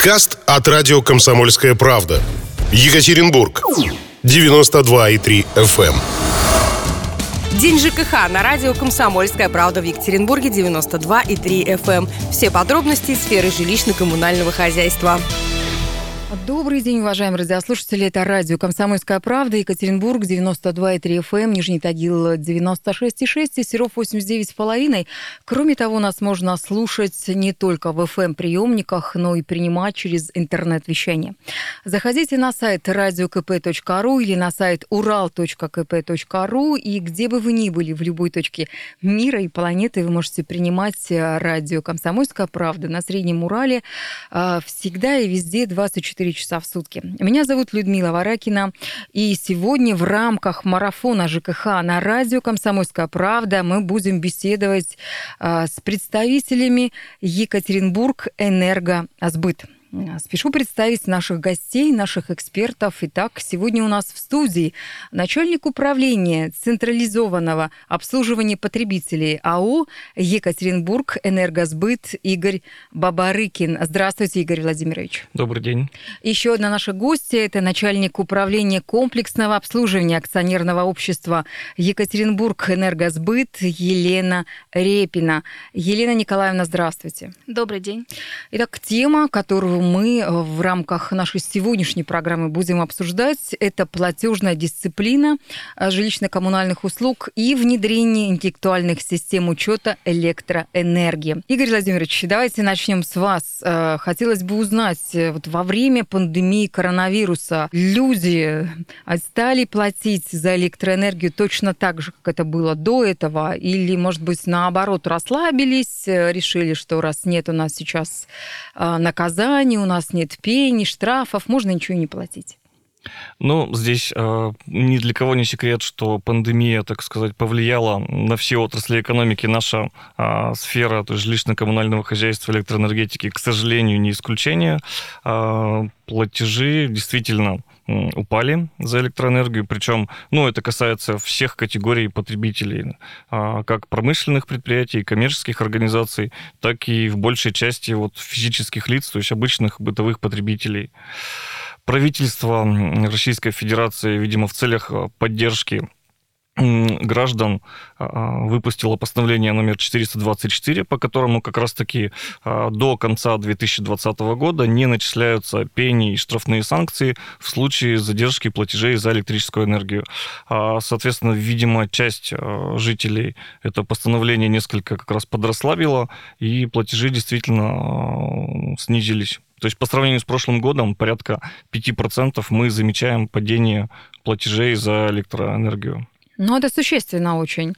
Подкаст от радио «Комсомольская правда». Екатеринбург. 92,3 FM. День ЖКХ на радио «Комсомольская правда» в Екатеринбурге 92,3 FM. Все подробности сферы жилищно-коммунального хозяйства. Добрый день, уважаемые радиослушатели. Это радио «Комсомольская правда», Екатеринбург, 92,3 FM, эм, Нижний Тагил, 96,6 и Серов, 89,5. Кроме того, нас можно слушать не только в FM-приемниках, но и принимать через интернет-вещание. Заходите на сайт radiokp.ru или на сайт ural.kp.ru, и где бы вы ни были, в любой точке мира и планеты, вы можете принимать радио «Комсомольская правда» на Среднем Урале а, всегда и везде 24 24 часа в сутки. Меня зовут Людмила Варакина, и сегодня в рамках марафона ЖКХ на радио «Комсомольская правда» мы будем беседовать э, с представителями Екатеринбург «Энергосбыт». Спешу представить наших гостей, наших экспертов. Итак, сегодня у нас в студии начальник управления централизованного обслуживания потребителей АО Екатеринбург Энергосбыт Игорь Бабарыкин. Здравствуйте, Игорь Владимирович. Добрый день. Еще одна наша гостья – это начальник управления комплексного обслуживания акционерного общества Екатеринбург Энергосбыт Елена Репина. Елена Николаевна, здравствуйте. Добрый день. Итак, тема, которую мы э, в рамках нашей сегодняшней программы будем обсуждать, это платежная дисциплина э, жилищно-коммунальных услуг и внедрение интеллектуальных систем учета электроэнергии. Игорь Владимирович, давайте начнем с вас. Э, хотелось бы узнать, вот во время пандемии коронавируса люди стали платить за электроэнергию точно так же, как это было до этого, или, может быть, наоборот, расслабились, решили, что раз нет у нас сейчас наказания, наказаний, у нас нет пений, штрафов, можно ничего не платить. Ну, здесь э, ни для кого не секрет, что пандемия, так сказать, повлияла на все отрасли экономики. Наша э, сфера, то есть жилищно-коммунального хозяйства, электроэнергетики, к сожалению, не исключение. Э, платежи действительно упали за электроэнергию, причем, ну, это касается всех категорий потребителей, а, как промышленных предприятий, коммерческих организаций, так и в большей части вот физических лиц, то есть обычных бытовых потребителей. Правительство Российской Федерации, видимо, в целях а, поддержки граждан а, выпустила постановление номер 424, по которому как раз-таки а, до конца 2020 года не начисляются пени и штрафные санкции в случае задержки платежей за электрическую энергию. А, соответственно, видимо, часть жителей это постановление несколько как раз подрасслабило, и платежи действительно снизились. То есть по сравнению с прошлым годом порядка 5% мы замечаем падение платежей за электроэнергию. Ну, это существенно очень.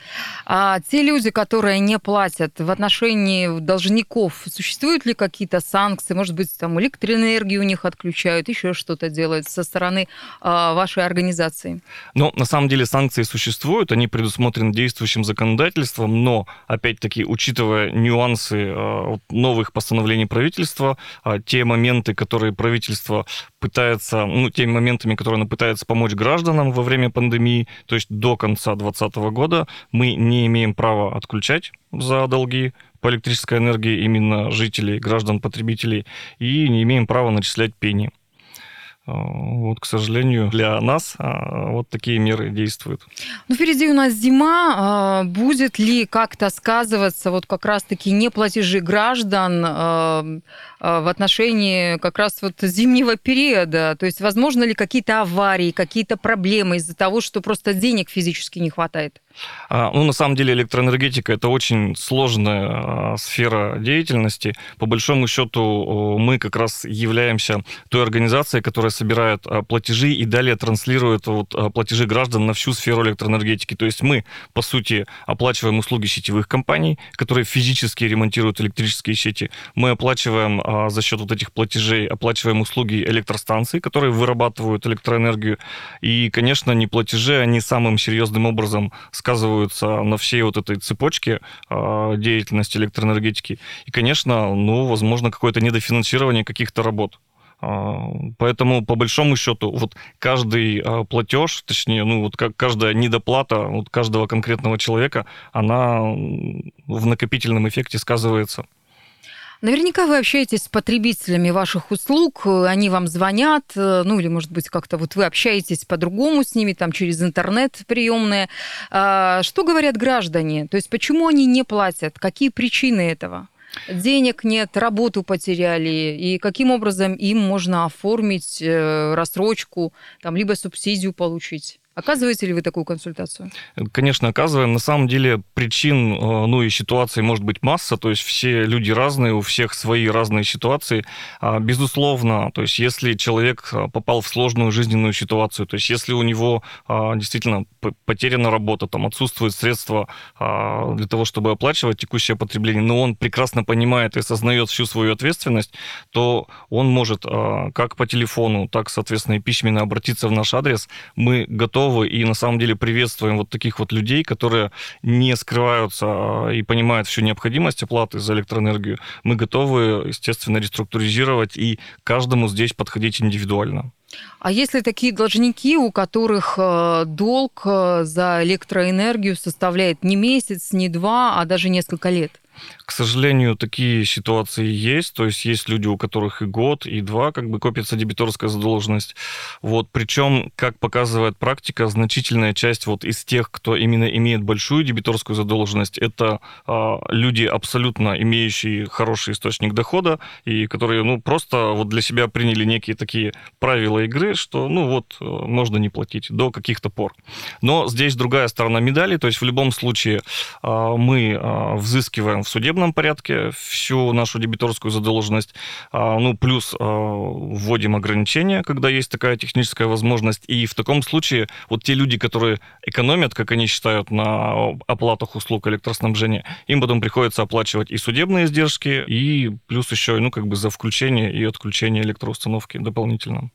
А те люди, которые не платят в отношении должников, существуют ли какие-то санкции? Может быть, там электроэнергию у них отключают, еще что-то делают со стороны а, вашей организации? Ну, на самом деле санкции существуют, они предусмотрены действующим законодательством, но, опять-таки, учитывая нюансы а, новых постановлений правительства, а, те моменты, которые правительство пытается, ну, теми моментами, которые оно пытается помочь гражданам во время пандемии, то есть до конца конца 2020 года мы не имеем права отключать за долги по электрической энергии именно жителей, граждан, потребителей, и не имеем права начислять пени. А, вот, к сожалению, для нас а, вот такие меры действуют. Ну, впереди у нас зима. А, будет ли как-то сказываться вот как раз-таки неплатежи граждан в отношении как раз вот зимнего периода? То есть, возможно ли какие-то аварии, какие-то проблемы из-за того, что просто денег физически не хватает? Ну, на самом деле, электроэнергетика – это очень сложная сфера деятельности. По большому счету, мы как раз являемся той организацией, которая собирает платежи и далее транслирует вот платежи граждан на всю сферу электроэнергетики. То есть мы, по сути, оплачиваем услуги сетевых компаний, которые физически ремонтируют электрические сети. Мы оплачиваем за счет вот этих платежей, оплачиваем услуги электростанций, которые вырабатывают электроэнергию. И, конечно, не платежи, они самым серьезным образом сказываются на всей вот этой цепочке э, деятельности электроэнергетики. И, конечно, ну, возможно, какое-то недофинансирование каких-то работ. А, поэтому, по большому счету, вот каждый а, платеж, точнее, ну вот как каждая недоплата вот каждого конкретного человека, она в накопительном эффекте сказывается. Наверняка вы общаетесь с потребителями ваших услуг, они вам звонят, э, ну или, может быть, как-то вот вы общаетесь по-другому с ними, там, через интернет приемные. А, что говорят граждане? То есть почему они не платят? Какие причины этого? Денег нет, работу потеряли, и каким образом им можно оформить э, рассрочку, там, либо субсидию получить? Оказываете ли вы такую консультацию? Конечно, оказываем. На самом деле причин, э, ну и ситуаций может быть масса, то есть все люди разные, у всех свои разные ситуации. А, безусловно, то есть если человек э, попал в сложную жизненную ситуацию, то есть если у него а, действительно потеряна работа, там отсутствуют средства а, для того, чтобы оплачивать текущее потребление, но он прекрасно понимает и осознает всю свою ответственность, то он может как по телефону, так, соответственно, и письменно обратиться в наш адрес. Мы готовы готовы и на самом деле приветствуем вот таких вот людей, которые не скрываются а, и понимают всю необходимость оплаты за электроэнергию. Мы готовы, естественно, реструктуризировать и каждому здесь подходить индивидуально. А если такие должники, у которых э, долг э, за электроэнергию составляет не месяц, не два, а даже несколько лет? К сожалению, такие ситуации есть. То есть есть люди, у которых и год, и два как бы копится дебиторская задолженность. Вот. Причем, как показывает практика, значительная часть вот из тех, кто именно имеет большую дебиторскую задолженность, это а, люди, абсолютно имеющие хороший источник дохода, и которые ну, просто вот для себя приняли некие такие правила игры, что ну вот э, можно не платить до каких-то пор. Но здесь другая сторона медали, то есть в любом случае а, мы а, взыскиваем в судебном порядке всю нашу дебиторскую задолженность, а, ну, плюс а, вводим ограничения, когда есть такая техническая возможность, и в таком случае вот те люди, которые экономят, как они считают, на оплатах услуг электроснабжения, им потом приходится оплачивать и судебные издержки, и плюс еще, ну, как бы за включение и отключение электроустановки дополнительно.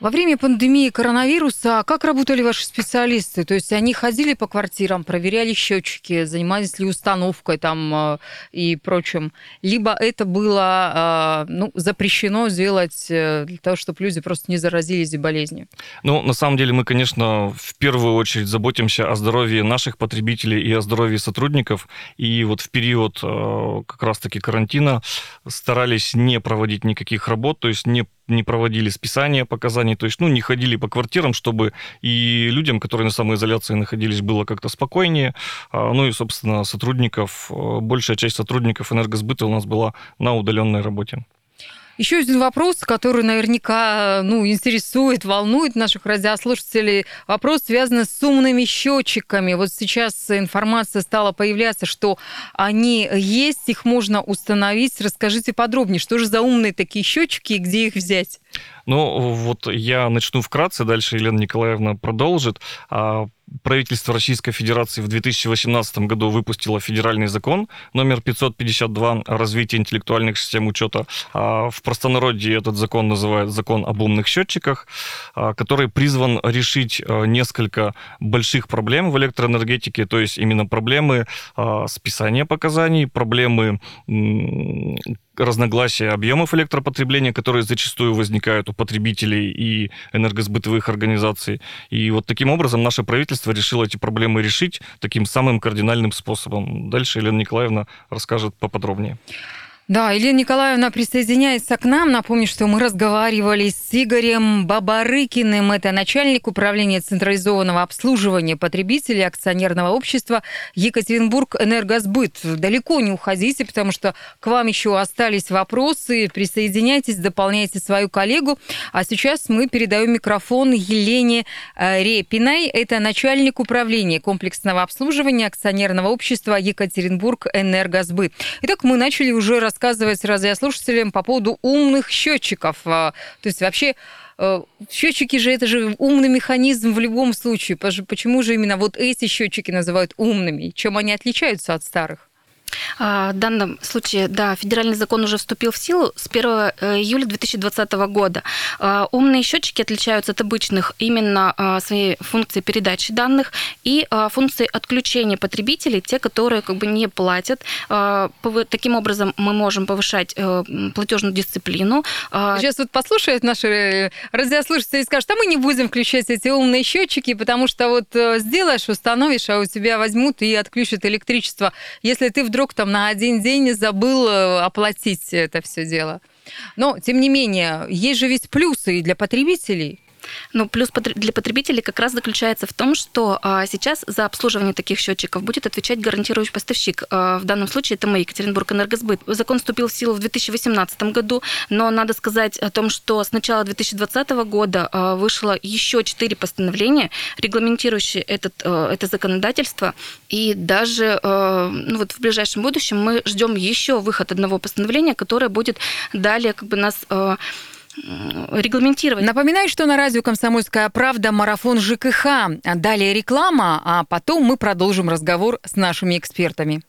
Во время пандемии коронавируса как работали ваши специалисты? То есть они ходили по квартирам, проверяли счетчики, занимались ли установкой там э, и прочим? Либо это было э, ну, запрещено сделать э, для того, чтобы люди просто не заразились болезнью? Ну, на самом деле мы, конечно, в первую очередь заботимся о здоровье наших потребителей и о здоровье сотрудников. И вот в период как раз-таки карантина старались не проводить никаких работ, то есть не не проводили списания показаний, то есть, ну, не ходили по квартирам, чтобы и людям, которые на самоизоляции находились, было как-то спокойнее. А, ну и, собственно, сотрудников, э, большая часть сотрудников энергосбыта у нас была на удаленной работе. Еще один вопрос, который наверняка ну, интересует, волнует наших радиослушателей. Вопрос связан с умными счетчиками. Вот сейчас информация стала появляться, что они есть, их можно установить. Расскажите подробнее, что же за умные такие счетчики и где их взять? Ну, вот я начну вкратце, дальше Елена Николаевна продолжит. А, правительство Российской Федерации в 2018 году выпустило федеральный закон номер 552 о развитии интеллектуальных систем учета. А, в простонародье этот закон называют закон об умных счетчиках, а, который призван решить несколько больших проблем в электроэнергетике, то есть именно проблемы списания показаний, проблемы разногласия объемов электропотребления, которые зачастую возникают у потребителей и энергосбытовых организаций. И вот таким образом наше правительство решило эти проблемы решить таким самым кардинальным способом. Дальше Елена Николаевна расскажет поподробнее. Да, Елена Николаевна присоединяется к нам. Напомню, что мы разговаривали с Игорем Бабарыкиным. Это начальник управления централизованного обслуживания потребителей акционерного общества Екатеринбург Энергосбыт. Далеко не уходите, потому что к вам еще остались вопросы. Присоединяйтесь, дополняйте свою коллегу. А сейчас мы передаем микрофон Елене э, Репиной. Это начальник управления комплексного обслуживания акционерного общества Екатеринбург Энергосбыт. Итак, мы начали уже рассказывать рассказывать радиослушателям по поводу умных счетчиков. А, то есть вообще э, счетчики же это же умный механизм в любом случае. Почему же именно вот эти счетчики называют умными? Чем они отличаются от старых? А, в данном случае, да, федеральный закон уже вступил в силу с 1 э, июля 2020 года. А, умные счетчики отличаются от обычных именно а, своей функцией передачи данных и функцией отключения потребителей, те, которые как бы не платят. Таким образом мы можем повышать э, платежную дисциплину. Сейчас вот послушают наши э, радиослушатели и скажут, а мы не будем включать эти умные счетчики, потому что вот сделаешь, установишь, а у тебя возьмут и отключат электричество. Если ты вдруг вдруг там на один день забыл э, оплатить это все дело. Но, тем не менее, есть же ведь плюсы и для потребителей. Ну, плюс для потребителей как раз заключается в том, что а, сейчас за обслуживание таких счетчиков будет отвечать гарантирующий поставщик. А, в данном случае это мы, Екатеринбург Энергосбыт. Закон вступил в силу в 2018 году, но надо сказать о том, что с начала 2020 года а, вышло еще четыре постановления, регламентирующие этот, это законодательство. И даже ну, вот в ближайшем будущем мы ждем еще выход одного постановления, которое будет далее как бы нас регламентировать. Напоминаю, что на радио «Комсомольская правда» марафон ЖКХ. Далее реклама, а потом мы продолжим разговор с нашими экспертами.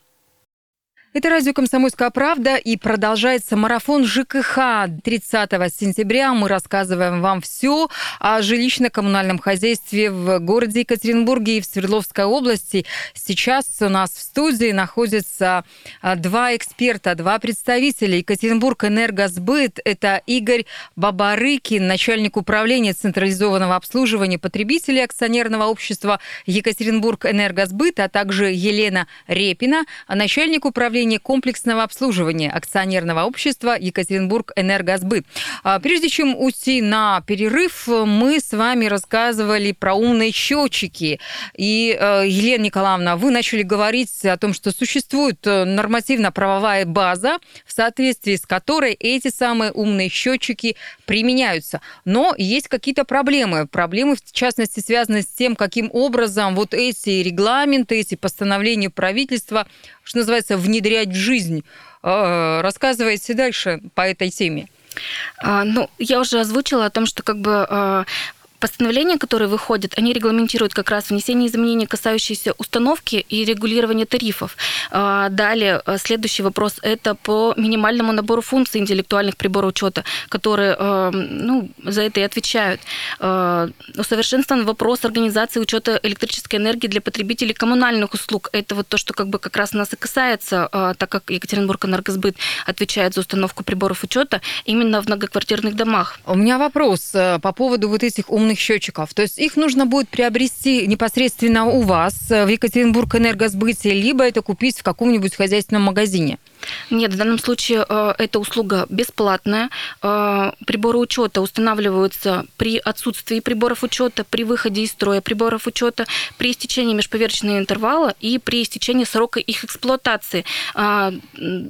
Это радио «Комсомольская правда» и продолжается марафон ЖКХ. 30 сентября мы рассказываем вам все о жилищно-коммунальном хозяйстве в городе Екатеринбурге и в Свердловской области. Сейчас у нас в студии находятся а, два эксперта, два представителя. Екатеринбург Энергосбыт – это Игорь Бабарыкин, начальник управления централизованного обслуживания потребителей акционерного общества Екатеринбург Энергосбыт, а также Елена Репина, начальник управления управления комплексного обслуживания акционерного общества Екатеринбург Энергосбыт. А, прежде чем уйти на перерыв, мы с вами рассказывали про умные счетчики. И, э, Елена Николаевна, вы начали говорить о том, что существует э, нормативно-правовая база, в соответствии с которой эти самые умные счетчики применяются. Но есть какие-то проблемы. Проблемы, в частности, связаны с тем, каким образом вот эти регламенты, эти постановления правительства что называется, внедрять в жизнь. А, рассказывайте дальше по этой теме. А, ну, я уже озвучила о том, что как бы а, Постановления, которые выходят, они регламентируют как раз внесение изменений, касающиеся установки и регулирования тарифов. А, далее, э, следующий вопрос – это по минимальному набору функций интеллектуальных приборов учета, которые э, ну, за это и отвечают. Э, усовершенствован вопрос организации учета электрической энергии для потребителей коммунальных услуг. Это вот то, что как бы как раз нас и касается, так как Екатеринбург Энергосбыт отвечает за установку приборов учета именно в многоквартирных домах. У меня вопрос по поводу вот этих умных умных счетчиков. То есть их нужно будет приобрести непосредственно у вас в Екатеринбург энергосбытие, либо это купить в каком-нибудь хозяйственном магазине. Нет, в данном случае э, эта услуга бесплатная. Э, приборы учета устанавливаются при отсутствии приборов учета, при выходе из строя приборов учета, при истечении межповерочного интервала и при истечении срока их эксплуатации. Э,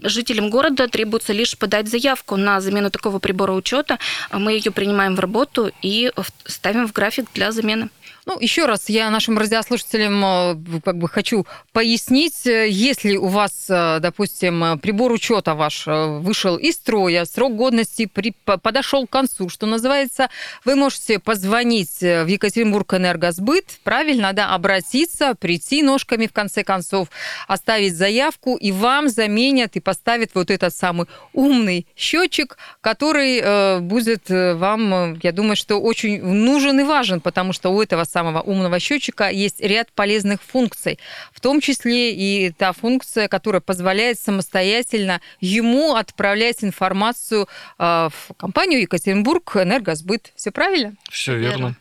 жителям города требуется лишь подать заявку на замену такого прибора учета. Мы ее принимаем в работу и ставим в график для замены. Ну, еще раз я нашим радиослушателям э, как бы хочу пояснить, э, если у вас, э, допустим, прибор учета ваш вышел из строя, срок годности при, подошел к концу, что называется, вы можете позвонить в Екатеринбург Энергосбыт, правильно, да, обратиться, прийти ножками в конце концов, оставить заявку, и вам заменят и поставят вот этот самый умный счетчик, который будет вам, я думаю, что очень нужен и важен, потому что у этого самого самого умного счетчика есть ряд полезных функций, в том числе и та функция, которая позволяет самостоятельно ему отправлять информацию э, в компанию Екатеринбург Энергосбыт. Все правильно? Все верно.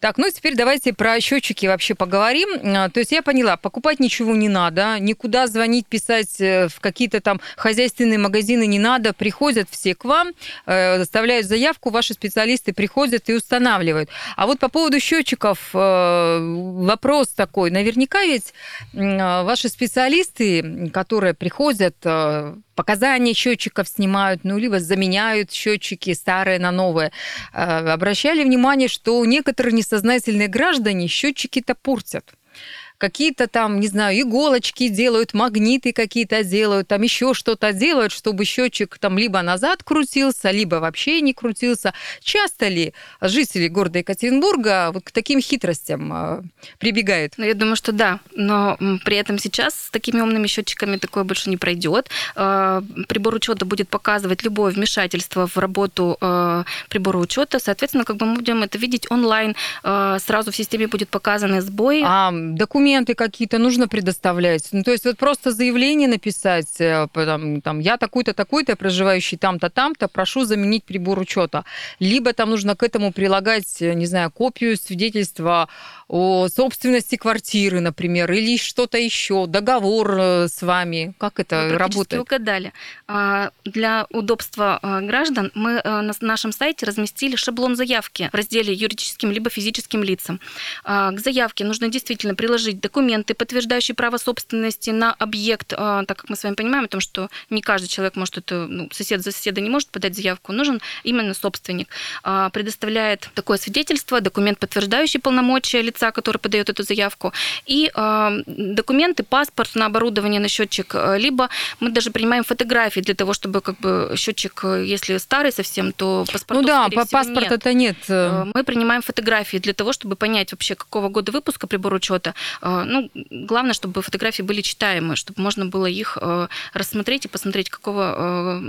Так, ну теперь давайте про счетчики вообще поговорим. А, то есть я поняла, покупать ничего не надо, никуда звонить, писать э, в какие-то там хозяйственные магазины не надо, приходят все к вам, э, оставляют заявку, ваши специалисты приходят и устанавливают. А вот по поводу счетчиков э, вопрос такой. Наверняка ведь ваши специалисты, которые приходят показания счетчиков снимают, ну, либо заменяют счетчики старые на новые. Обращали внимание, что некоторые несознательные граждане счетчики-то портят какие-то там, не знаю, иголочки делают, магниты какие-то делают, там еще что-то делают, чтобы счетчик там либо назад крутился, либо вообще не крутился. Часто ли жители города Екатеринбурга вот к таким хитростям а, прибегают? Ну, я думаю, что да, но при этом сейчас с такими умными счетчиками такое больше не пройдет. А, прибор учета будет показывать любое вмешательство в работу а, прибора учета, соответственно, как бы мы будем это видеть онлайн, сразу в системе будет показаны сбои. А документы документы какие-то нужно предоставлять. Ну, то есть вот просто заявление написать, э, там, там я такой-то, такой-то, проживающий там-то, там-то, прошу заменить прибор учета. Либо там нужно к этому прилагать, э, не знаю, копию свидетельства о собственности квартиры, например, или что-то еще, договор э, с вами. Как это Вы работает? угадали. А, Для удобства а, граждан мы а, на нашем сайте разместили шаблон заявки в разделе юридическим либо физическим лицам. А, К заявке нужно действительно приложить документы, подтверждающие право собственности на объект, так как мы с вами понимаем о том, что не каждый человек может это, ну, сосед за соседа не может подать заявку, нужен именно собственник. Предоставляет такое свидетельство, документ, подтверждающий полномочия лица, который подает эту заявку, и а, документы, паспорт на оборудование, на счетчик, а, либо мы даже принимаем фотографии для того, чтобы как бы счетчик, э, если старый совсем, то паспорт. Ну да, по паспорта-то нет. Э, Мы принимаем фотографии для того, чтобы понять вообще, какого года выпуска прибор учета. Э, Ну, главное, чтобы фотографии были читаемые, чтобы можно было их э, рассмотреть и посмотреть, какого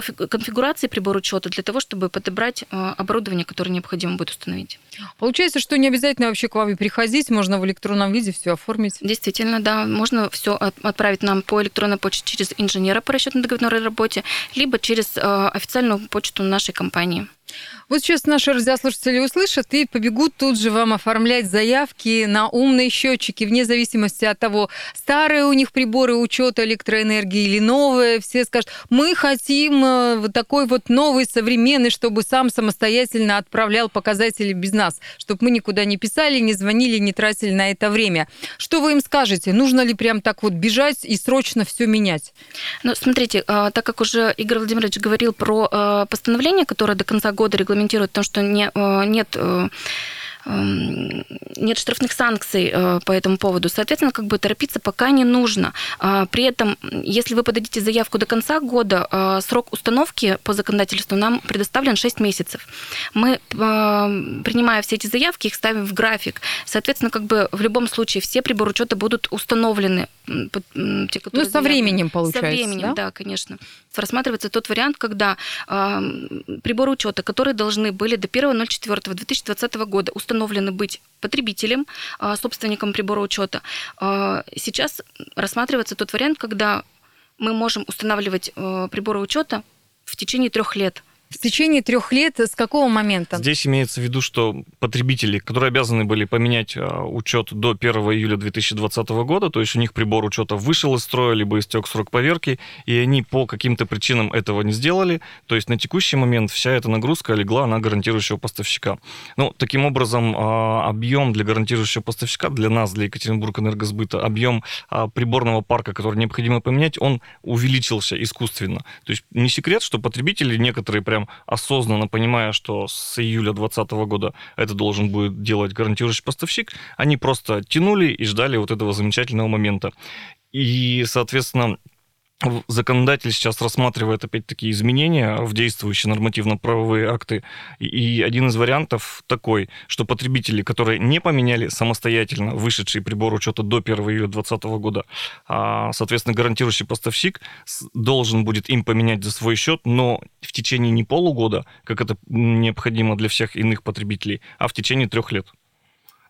фи- конфигурации прибор учета для того, чтобы подобрать э, оборудование, которое необходимо будет установить. Получается, что не обязательно вообще к вам и приходить, можно в электронном виде все оформить. Действительно, да, можно все отправить нам по электронной почте через инженера по расчетно-договорной работе, либо через э, официальную почту нашей компании. Вот сейчас наши радиослушатели услышат и побегут тут же вам оформлять заявки на умные счетчики, вне зависимости от того, старые у них приборы учета электроэнергии или новые. Все скажут, мы хотим э, вот такой вот новый, современный, чтобы сам самостоятельно отправлял показатели без нас, чтобы мы никуда не писали, не звонили, не тратили на это время. Что вы им скажете? Нужно ли прям так вот бежать и срочно все менять? Ну, смотрите, э, так как уже Игорь Владимирович говорил про э, постановление, которое до конца года регламентирует то, что не, э, нет э, эм, нет штрафных санкций э, по этому поводу. Соответственно, как бы торопиться пока не нужно. А, При этом, если вы подадите заявку до конца года, срок установки по законодательству нам предоставлен 6 месяцев. Мы, принимая все эти заявки, их ставим в график. Соответственно, как бы в любом случае все приборы учета будут установлены. Те, Ну, которые со заявлены. временем, получается, Со временем, да? да, конечно. Рассматривается тот вариант, когда э, приборы учета, которые должны были до 1.04.2020 года установлены быть потребителем, э, собственником прибора учета, э, сейчас рассматривается тот вариант, когда мы можем устанавливать э, приборы учета в течение трех лет. В течение трех лет с какого момента? Здесь имеется в виду, что потребители, которые обязаны были поменять а, учет до 1 июля 2020 года, то есть у них прибор учета вышел из строя, либо истек срок поверки, и они по каким-то причинам этого не сделали, то есть на текущий момент вся эта нагрузка легла на гарантирующего поставщика. Ну, таким образом, а, объем для гарантирующего поставщика, для нас, для Екатеринбург энергосбыта, объем а, приборного парка, который необходимо поменять, он увеличился искусственно. То есть не секрет, что потребители некоторые прям осознанно понимая, что с июля 2020 года это должен будет делать гарантирующий поставщик, они просто тянули и ждали вот этого замечательного момента. И, соответственно, законодатель сейчас рассматривает опять-таки изменения в действующие нормативно-правовые акты. И- один из вариантов такой, что потребители, которые не поменяли самостоятельно вышедший прибор учета до 1 июля 2020 года, а, соответственно, гарантирующий поставщик должен будет им поменять за свой счет, но в течение не полугода, как это необходимо для всех иных потребителей, а в течение трех лет.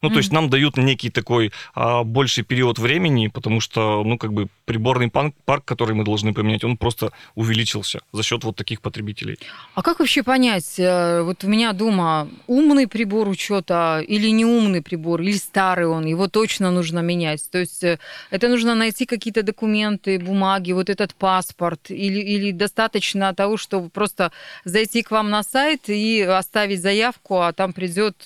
Ну, то есть нам дают некий такой а, больший период времени, потому что, ну, как бы приборный пан- парк, который мы должны поменять, он просто увеличился за счет вот таких потребителей. А как вообще понять, э, вот у меня дома умный прибор учета или не умный прибор, или старый он, его точно нужно менять? То есть э, это нужно найти какие-то документы, бумаги, вот этот паспорт, или, или достаточно того, чтобы просто зайти к вам на сайт и оставить заявку, а там придет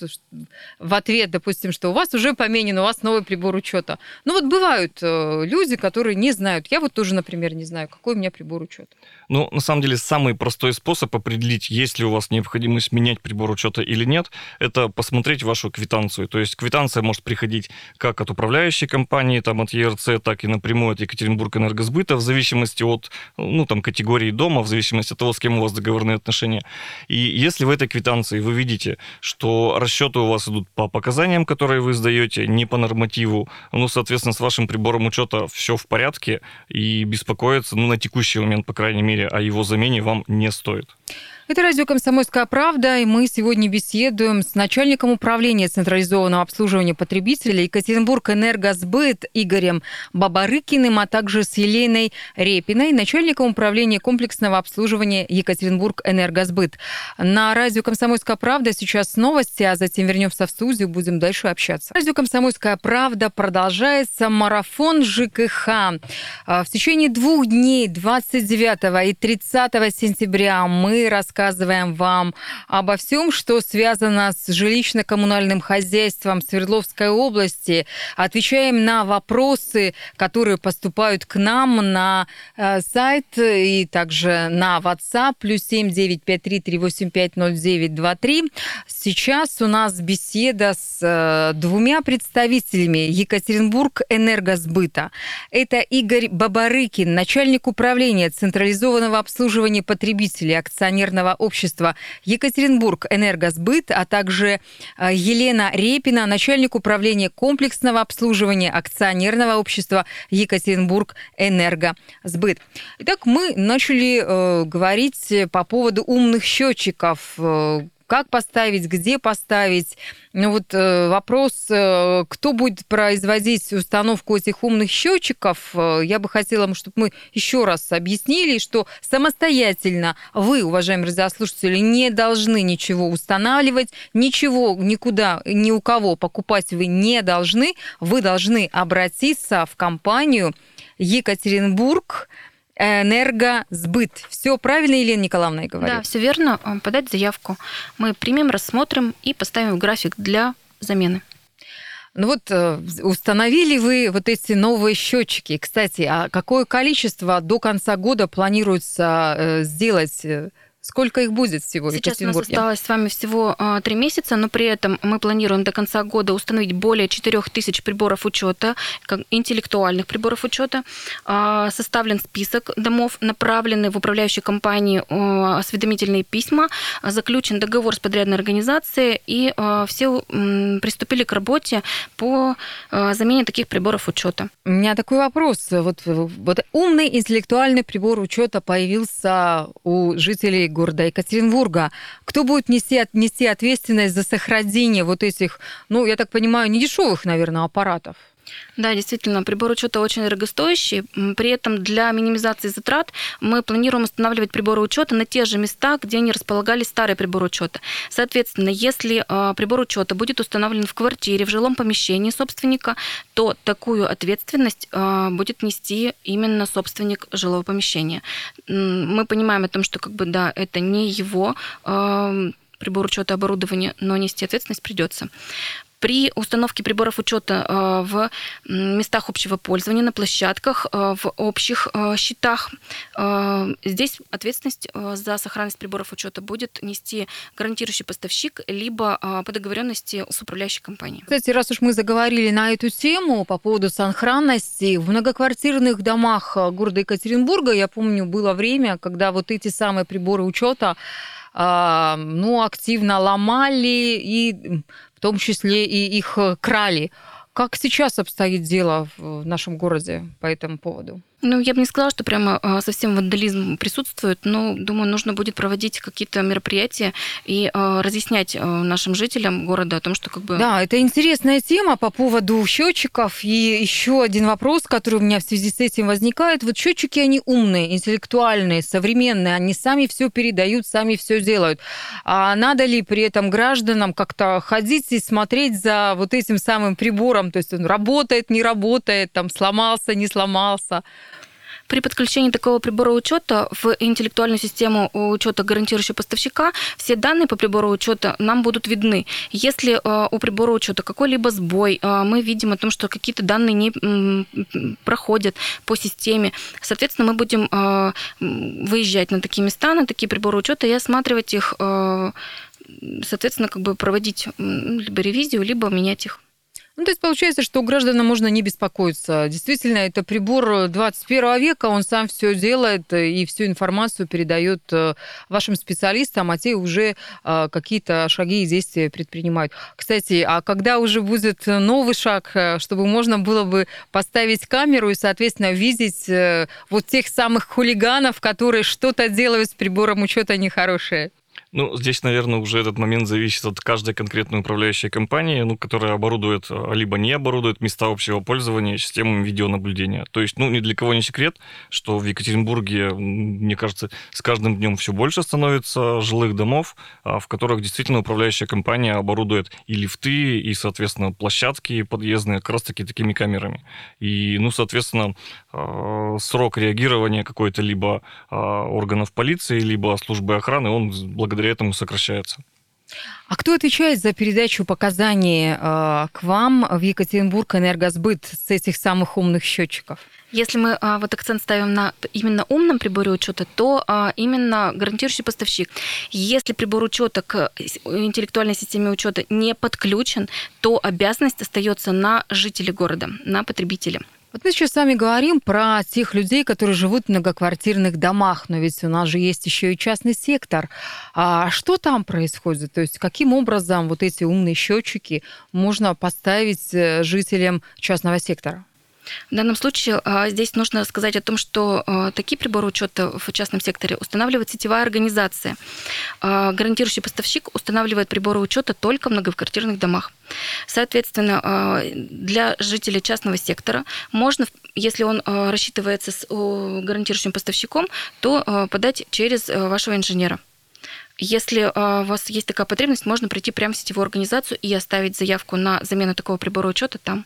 в ответ, допустим, что у вас уже поменен, у вас новый прибор учета. Ну вот бывают э, люди, которые не знают. Я вот тоже, например, не знаю, какой у меня прибор учета. Ну, на самом деле, самый простой способ определить, есть ли у вас необходимость менять прибор учета или нет, это посмотреть вашу квитанцию. То есть квитанция может приходить как от управляющей компании, там, от ЕРЦ, так и напрямую от Екатеринбург энергосбыта, в зависимости от, ну, там, категории дома, в зависимости от того, с кем у вас договорные отношения. И если в этой квитанции вы видите, что расчеты у вас идут по показаниям, которые вы сдаете, не по нормативу, ну, соответственно, с вашим прибором учета все в порядке, и беспокоиться, ну, на текущий момент, по крайней мере, о его замене вам не стоит. Это радио «Комсомольская правда», и мы сегодня беседуем с начальником управления централизованного обслуживания потребителей Екатеринбург «Энергосбыт» Игорем Бабарыкиным, а также с Еленой Репиной, начальником управления комплексного обслуживания Екатеринбург «Энергосбыт». На радио «Комсомольская правда» сейчас новости, а затем вернемся в студию, будем дальше общаться. Радио «Комсомольская правда» продолжается марафон ЖКХ. А, в течение двух дней, 29 и 30 сентября, мы рассказываем рассказываем вам обо всем, что связано с жилищно-коммунальным хозяйством Свердловской области. Отвечаем на вопросы, которые поступают к нам на э, сайт и также на WhatsApp плюс 7953-385-0923. Сейчас у нас беседа с э, двумя представителями Екатеринбург энергосбыта. Это Игорь Бабарыкин, начальник управления централизованного обслуживания потребителей акционерного акционерного общества Екатеринбург Энергосбыт, а также э, Елена Репина, начальник управления комплексного обслуживания акционерного общества Екатеринбург Энергосбыт. Итак, мы начали э, говорить по поводу умных счетчиков, э, как поставить, где поставить. Ну вот э, вопрос, э, кто будет производить установку этих умных счетчиков, э, я бы хотела, чтобы мы еще раз объяснили, что самостоятельно вы, уважаемые радиослушатели, не должны ничего устанавливать, ничего никуда, ни у кого покупать вы не должны. Вы должны обратиться в компанию Екатеринбург, энергосбыт. Все правильно, Елена Николаевна, говорю? Да, все верно. Подать заявку. Мы примем, рассмотрим и поставим график для замены. Ну вот э, установили вы вот эти новые счетчики. Кстати, а какое количество до конца года планируется э, сделать э, Сколько их будет всего Сейчас у нас осталось с вами всего а, три месяца, но при этом мы планируем до конца года установить более 4000 приборов учета, интеллектуальных приборов учета. А, составлен список домов, направлены в управляющую компанию осведомительные письма, заключен договор с подрядной организацией, и а, все приступили к работе по замене таких приборов учета. У меня такой вопрос. Вот, вот умный интеллектуальный прибор учета появился у жителей города Екатеринбурга. Кто будет нести, нести ответственность за сохранение вот этих, ну, я так понимаю, недешевых, наверное, аппаратов? Да, действительно, прибор учета очень дорогостоящий. При этом для минимизации затрат мы планируем устанавливать приборы учета на те же места, где они располагались старые приборы учета. Соответственно, если а, прибор учета будет установлен в квартире, в жилом помещении собственника, то такую ответственность а, будет нести именно собственник жилого помещения. Мы понимаем о том, что как бы да, это не его а, прибор учета оборудования, но нести ответственность придется. При установке приборов учета э, в местах общего пользования, на площадках, э, в общих э, счетах, здесь ответственность за сохранность приборов учета будет нести гарантирующий поставщик, либо по договоренности с управляющей компанией. Кстати, раз уж мы заговорили на эту тему по поводу сохранности, в многоквартирных домах города Екатеринбурга, я помню, было время, когда вот эти самые приборы учета ну, активно ломали и том числе и их э, крали. Как сейчас обстоит дело в нашем городе по этому поводу? Ну, я бы не сказала, что прямо а, совсем вандализм присутствует, но, думаю, нужно будет проводить какие-то мероприятия и а, разъяснять а, нашим жителям города о том, что как бы... Да, это интересная тема по поводу счетчиков. И еще один вопрос, который у меня в связи с этим возникает. Вот счетчики, они умные, интеллектуальные, современные, они сами все передают, сами все делают. А надо ли при этом гражданам как-то ходить и смотреть за вот этим самым прибором? То есть он работает, не работает, там сломался, не сломался? При подключении такого прибора учета в интеллектуальную систему учета гарантирующего поставщика все данные по прибору учета нам будут видны. Если э, у прибора учета какой-либо сбой, э, мы видим о том, что какие-то данные не проходят по системе, соответственно, мы будем э, выезжать на такие места, на такие приборы учета и осматривать их, соответственно, как бы проводить либо ревизию, либо менять их. Ну, то есть получается, что у граждан можно не беспокоиться. Действительно, это прибор 21 века, он сам все делает и всю информацию передает э, вашим специалистам, а те уже э, какие-то шаги и действия предпринимают. Кстати, а когда уже будет новый шаг, э, чтобы можно было бы поставить камеру и, соответственно, видеть вот тех самых хулиганов, которые что-то делают с прибором учета нехорошее? Ну, здесь, наверное, уже этот момент зависит от каждой конкретной управляющей компании, ну, которая оборудует, а, либо не оборудует места общего пользования системами видеонаблюдения. То есть, ну, ни для кого не секрет, что в Екатеринбурге, мне кажется, с каждым днем все больше становится жилых домов, а, в которых действительно управляющая компания оборудует и лифты, и, соответственно, площадки подъездные как раз-таки такими камерами. И, ну, соответственно, а, срок реагирования какой-то либо органов полиции, либо службы охраны, он благодаря благодаря этому сокращается. А кто отвечает за передачу показаний э, к вам в Екатеринбург энергосбыт с этих самых умных счетчиков? Если мы а, вот акцент ставим на именно умном приборе учета, то а, именно гарантирующий поставщик. Если прибор учета к интеллектуальной системе учета не подключен, то обязанность остается на жителе города, на потребителе. Вот мы сейчас с вами говорим про тех людей, которые живут в многоквартирных домах, но ведь у нас же есть еще и частный сектор. А что там происходит? То есть каким образом вот эти умные счетчики можно поставить э, жителям частного сектора? В данном случае а, здесь нужно сказать о том, что а, такие приборы учета в частном секторе устанавливает сетевая организация. А, гарантирующий поставщик устанавливает приборы учета только в многоквартирных домах. Соответственно, для жителей частного сектора можно, если он рассчитывается с гарантирующим поставщиком, то подать через вашего инженера. Если у вас есть такая потребность, можно прийти прямо в сетевую организацию и оставить заявку на замену такого прибора учета там.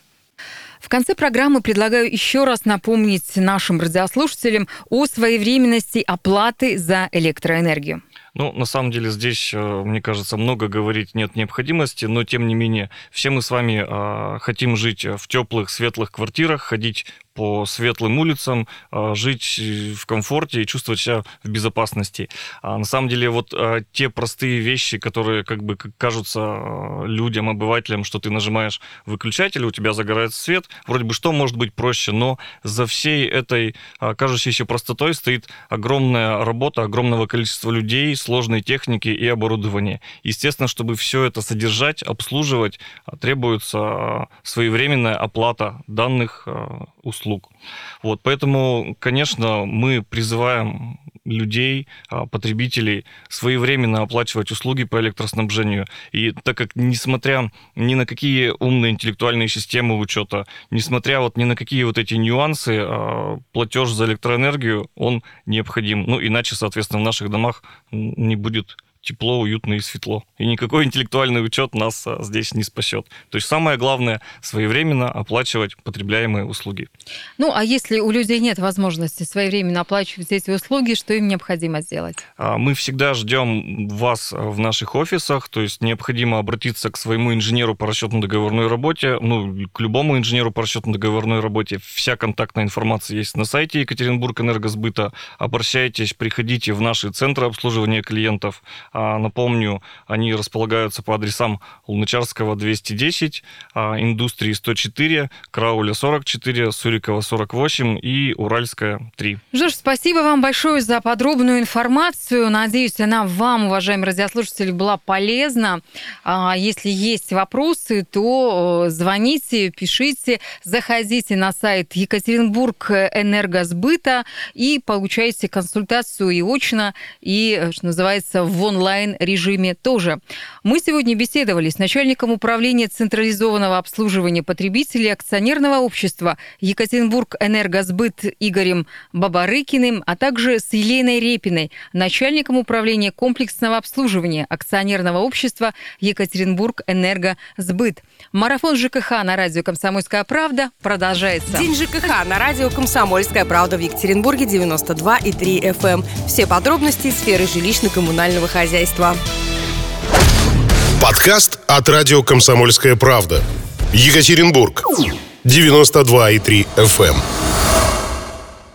В конце программы предлагаю еще раз напомнить нашим радиослушателям о своевременности оплаты за электроэнергию. Ну, на самом деле здесь, э, мне кажется, много говорить нет необходимости, но тем не менее, все мы с вами э, хотим жить в теплых, светлых квартирах, ходить по светлым улицам, а, жить в комфорте и чувствовать себя в безопасности. А на самом деле вот те простые вещи, которые как бы кажутся людям, обывателям, что ты нажимаешь выключатель, у тебя загорается свет, вроде бы что может быть проще, но за всей этой кажущейся простотой стоит огромная работа огромного количества людей, сложной техники и оборудования. Естественно, чтобы все это содержать, обслуживать, требуется своевременная оплата данных услуг. Вот, поэтому, конечно, мы призываем людей, а, потребителей своевременно оплачивать услуги по электроснабжению. И так как, несмотря ни на какие умные интеллектуальные системы учета, несмотря вот ни на какие вот эти нюансы, а, платеж за электроэнергию, он необходим. Ну, иначе, соответственно, в наших домах не будет тепло, уютно и светло. И никакой интеллектуальный учет нас а, здесь не спасет. То есть самое главное своевременно оплачивать потребляемые услуги. Ну, а если у людей нет возможности своевременно оплачивать эти услуги, что им необходимо сделать? А, мы всегда ждем вас в наших офисах, то есть необходимо обратиться к своему инженеру по расчетно-договорной работе, ну, к любому инженеру по расчетно-договорной работе. Вся контактная информация есть на сайте Екатеринбург Энергосбыта. Обращайтесь, приходите в наши центры обслуживания клиентов. А, напомню, они располагаются по адресам Луначарского 210, а, Индустрии 104, Крауля 44, Сурикова 48 и Уральская 3. Жорж, спасибо вам большое за подробную информацию. Надеюсь, она вам, уважаемые радиослушатели, была полезна. А, если есть вопросы, то э, звоните, пишите, заходите на сайт Екатеринбург Энергосбыта и получайте консультацию и очно, и, э, что называется, в онлайн онлайн-режиме тоже. Мы сегодня беседовали с начальником управления централизованного обслуживания потребителей акционерного общества Екатеринбург Энергосбыт Игорем Бабарыкиным, а также с Еленой Репиной, начальником управления комплексного обслуживания акционерного общества Екатеринбург Энергосбыт. Марафон ЖКХ на радио «Комсомольская правда» продолжается. День ЖКХ на радио «Комсомольская правда» в Екатеринбурге 92,3 FM. Все подробности сферы жилищно-коммунального хозяйства хозяйства. Подкаст от радио «Комсомольская правда». Екатеринбург. 92,3 FM.